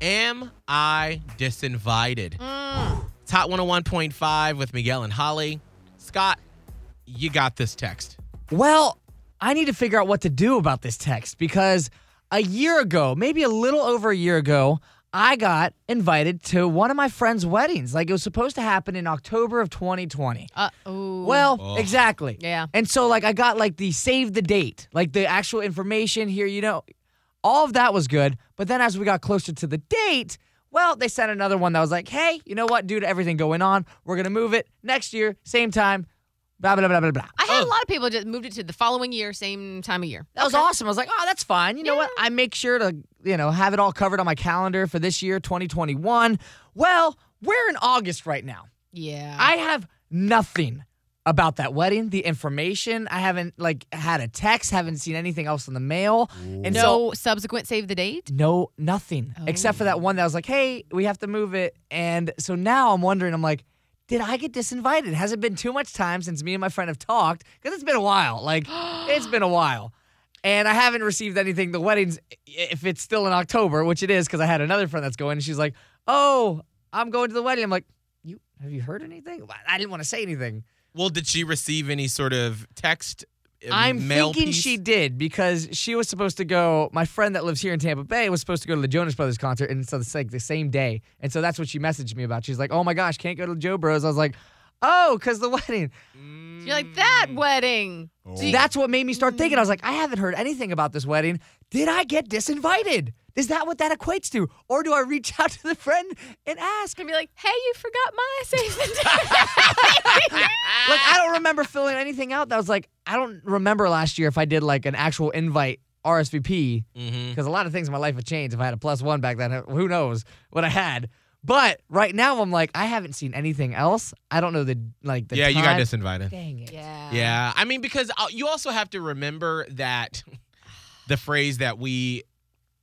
Am I disinvited? Mm. It's Hot 101.5 with Miguel and Holly. Scott, you got this text. Well, I need to figure out what to do about this text because a year ago, maybe a little over a year ago, I got invited to one of my friends' weddings. Like it was supposed to happen in October of 2020. Uh, ooh. Well, Oh. exactly. Yeah. And so like I got like the save the date, like the actual information here, you know. All of that was good, but then as we got closer to the date, well, they sent another one that was like, "Hey, you know what? Due to everything going on, we're going to move it next year, same time." Blah blah blah blah blah. I had Oh. a lot of people just moved it to the following year, same time of year. That was awesome. I was like, "Oh, that's fine." You know what? I make sure to, you know, have it all covered on my calendar for this year, 2021. Well, we're in August right now. Yeah. I have nothing about that wedding, the information. I haven't like had a text, haven't seen anything else in the mail. And no so subsequent save the date. no nothing except for that oh. one that was like, "Hey, we have to move it." And so now I'm wondering, I'm like, did I get disinvited? Has it been too much time since me and my friend have talked? Cuz it's been a while. Like it's been a while. And I haven't received anything. The wedding's if it's still in October, which it is cuz I had another friend that's going and she's like, "Oh, I'm going to the wedding." I'm like, "You have you heard anything?" I didn't want to say anything. Well, did she receive any sort of text? uh, I'm mail thinking piece? she did because she was supposed to go. My friend that lives here in Tampa Bay was supposed to go to the Jonas Brothers concert, and so it's like the same day. And so that's what she messaged me about. She's like, "Oh my gosh, can't go to the Jo Bros." I was like, "Oh, cause the wedding." You're like that wedding. Oh. That's what made me start thinking. I was like, I haven't heard anything about this wedding. Did I get disinvited? Is that what that equates to, or do I reach out to the friend and ask? Gonna be like, hey, you forgot my save the date. Like, I don't remember filling anything out. That was like, I don't remember last year if I did like an actual invite RSVP. Because a lot of things in my life have changed. If I had a plus one back then, who knows what I had. But right now, I'm like, I haven't seen anything else. I don't know the like the Yeah, you got disinvited. Dang it. yeah. Yeah, I mean because uh, you also have to remember that the phrase that we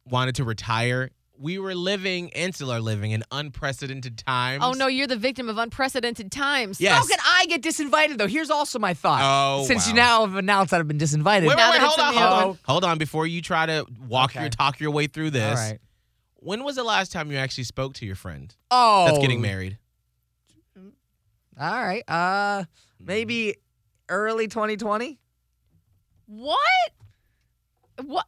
wanted to retire, we were living and still are living in unprecedented times. Oh no, you're the victim of unprecedented times. Yes. How can I get disinvited though? Here's also my thought. Oh, Since you now have announced that I've been disinvited. Wait, wait, Now wait, that hold it's on, in the hold on, hold on. Before you try to walk Okay. your talk your way through this, All right. when was the last time you actually spoke to your friend Oh, that's getting married? All right. Uh, maybe early 2020. What? What?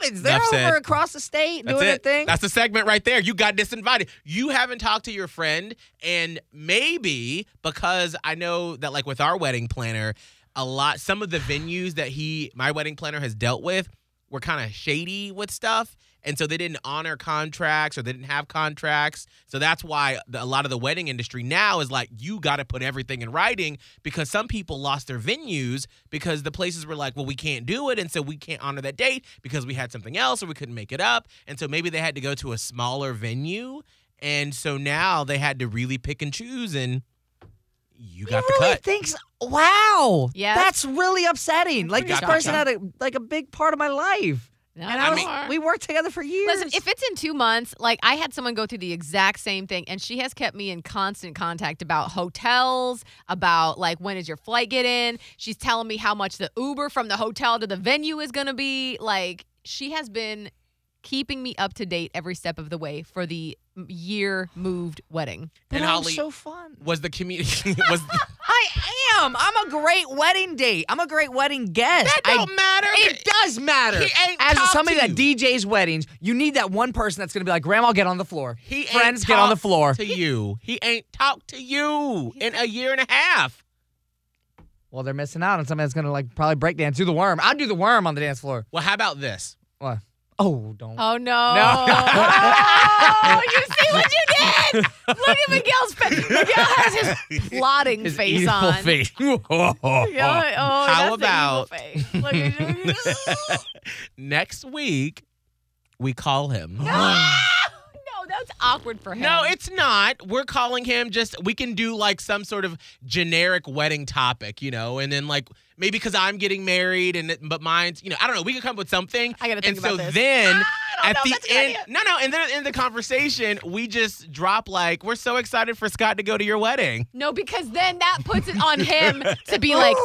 Happens. They're Enough over said. across the state That's doing it. their thing. That's the segment right there. You got disinvited. You haven't talked to your friend, and maybe because I know that, like with our wedding planner, a lot some of the venues that he, my wedding planner, has dealt with were kind of shady with stuff, and so they didn't honor contracts or they didn't have contracts. So that's why the, a lot of the wedding industry now is like, you got to put everything in writing because some people lost their venues because the places were like, well, we can't do it, and so we can't honor that date because we had something else or we couldn't make it up, and so maybe they had to go to a smaller venue, and so now they had to really pick and choose, and you got he the really cut. thinks, wow, Yeah, that's really upsetting. Like this person had a like a big part of my life, No, and I was, more. we worked together for years. Listen, if it's in two months, like I had someone go through the exact same thing, and she has kept me in constant contact about hotels, about like when is your flight get in. She's telling me how much the Uber from the hotel to the venue is going to be. Like she has been keeping me up to date every step of the way for the year moved wedding. but And I'm Holly- so fun. Was the community was the, I am. I'm a great wedding date. I'm a great wedding guest. that I- don't matter? It does matter. He ain't As talked somebody to that. DJs weddings, you need that one person that's gonna be like, "Grandma, get on the floor. He ain't Friends, get on the floor." to you. He ain't talked to you in a year and a half. Well, they're missing out on somebody that's gonna like probably break dance, do the worm. I'll do the worm on the dance floor. Well, how about this? What? Oh, don't. Oh no! No. oh, you see what you did? Look at Miguel's face. Miguel has his plotting His face evil on. face. Oh, oh, yeah, oh, oh. How that's the evil about- face. Look at Next week, we call him. no, that's awkward for him. No, it's not. We're calling him just we can do like some sort of generic wedding topic, you know, and then like maybe because I'm getting married and it- but mine's, you know, I don't know. We could come up with something. I gotta think and about so this. then don't Oh, at know, the that's end, idea. no, no, and then in the conversation, we just drop like, "We're so excited for Scott to go to your wedding." No, because then that puts it on him to be like,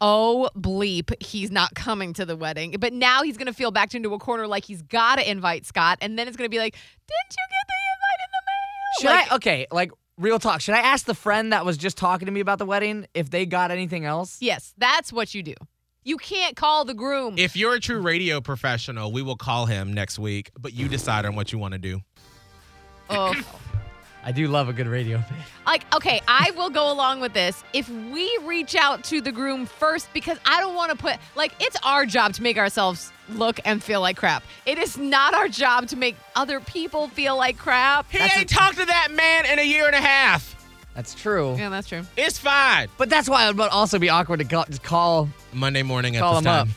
oh, bleep, he's not coming to the wedding. But now he's going to feel backed into a corner like he's got to invite Scott. And then it's going to be like, didn't you get the invite in the mail? Should Like, I? Okay, like real talk. Should I ask the friend that was just talking to me about the wedding if they got anything else? Yes, that's what you do. You can't call the groom. If you're a true radio professional, we will call him next week, but you decide on what you want to do. oh. I do love a good radio bit. Like, okay, I will go along with this if we reach out to the groom first because I don't want to put, like, it's our job to make ourselves look and feel like crap. It is not our job to make other people feel like crap. He ain't talked to that man in a year and a half. That's true. Yeah, that's true. It's fine. But that's why it would also be awkward to call, just call Monday morning at Call this him up. time.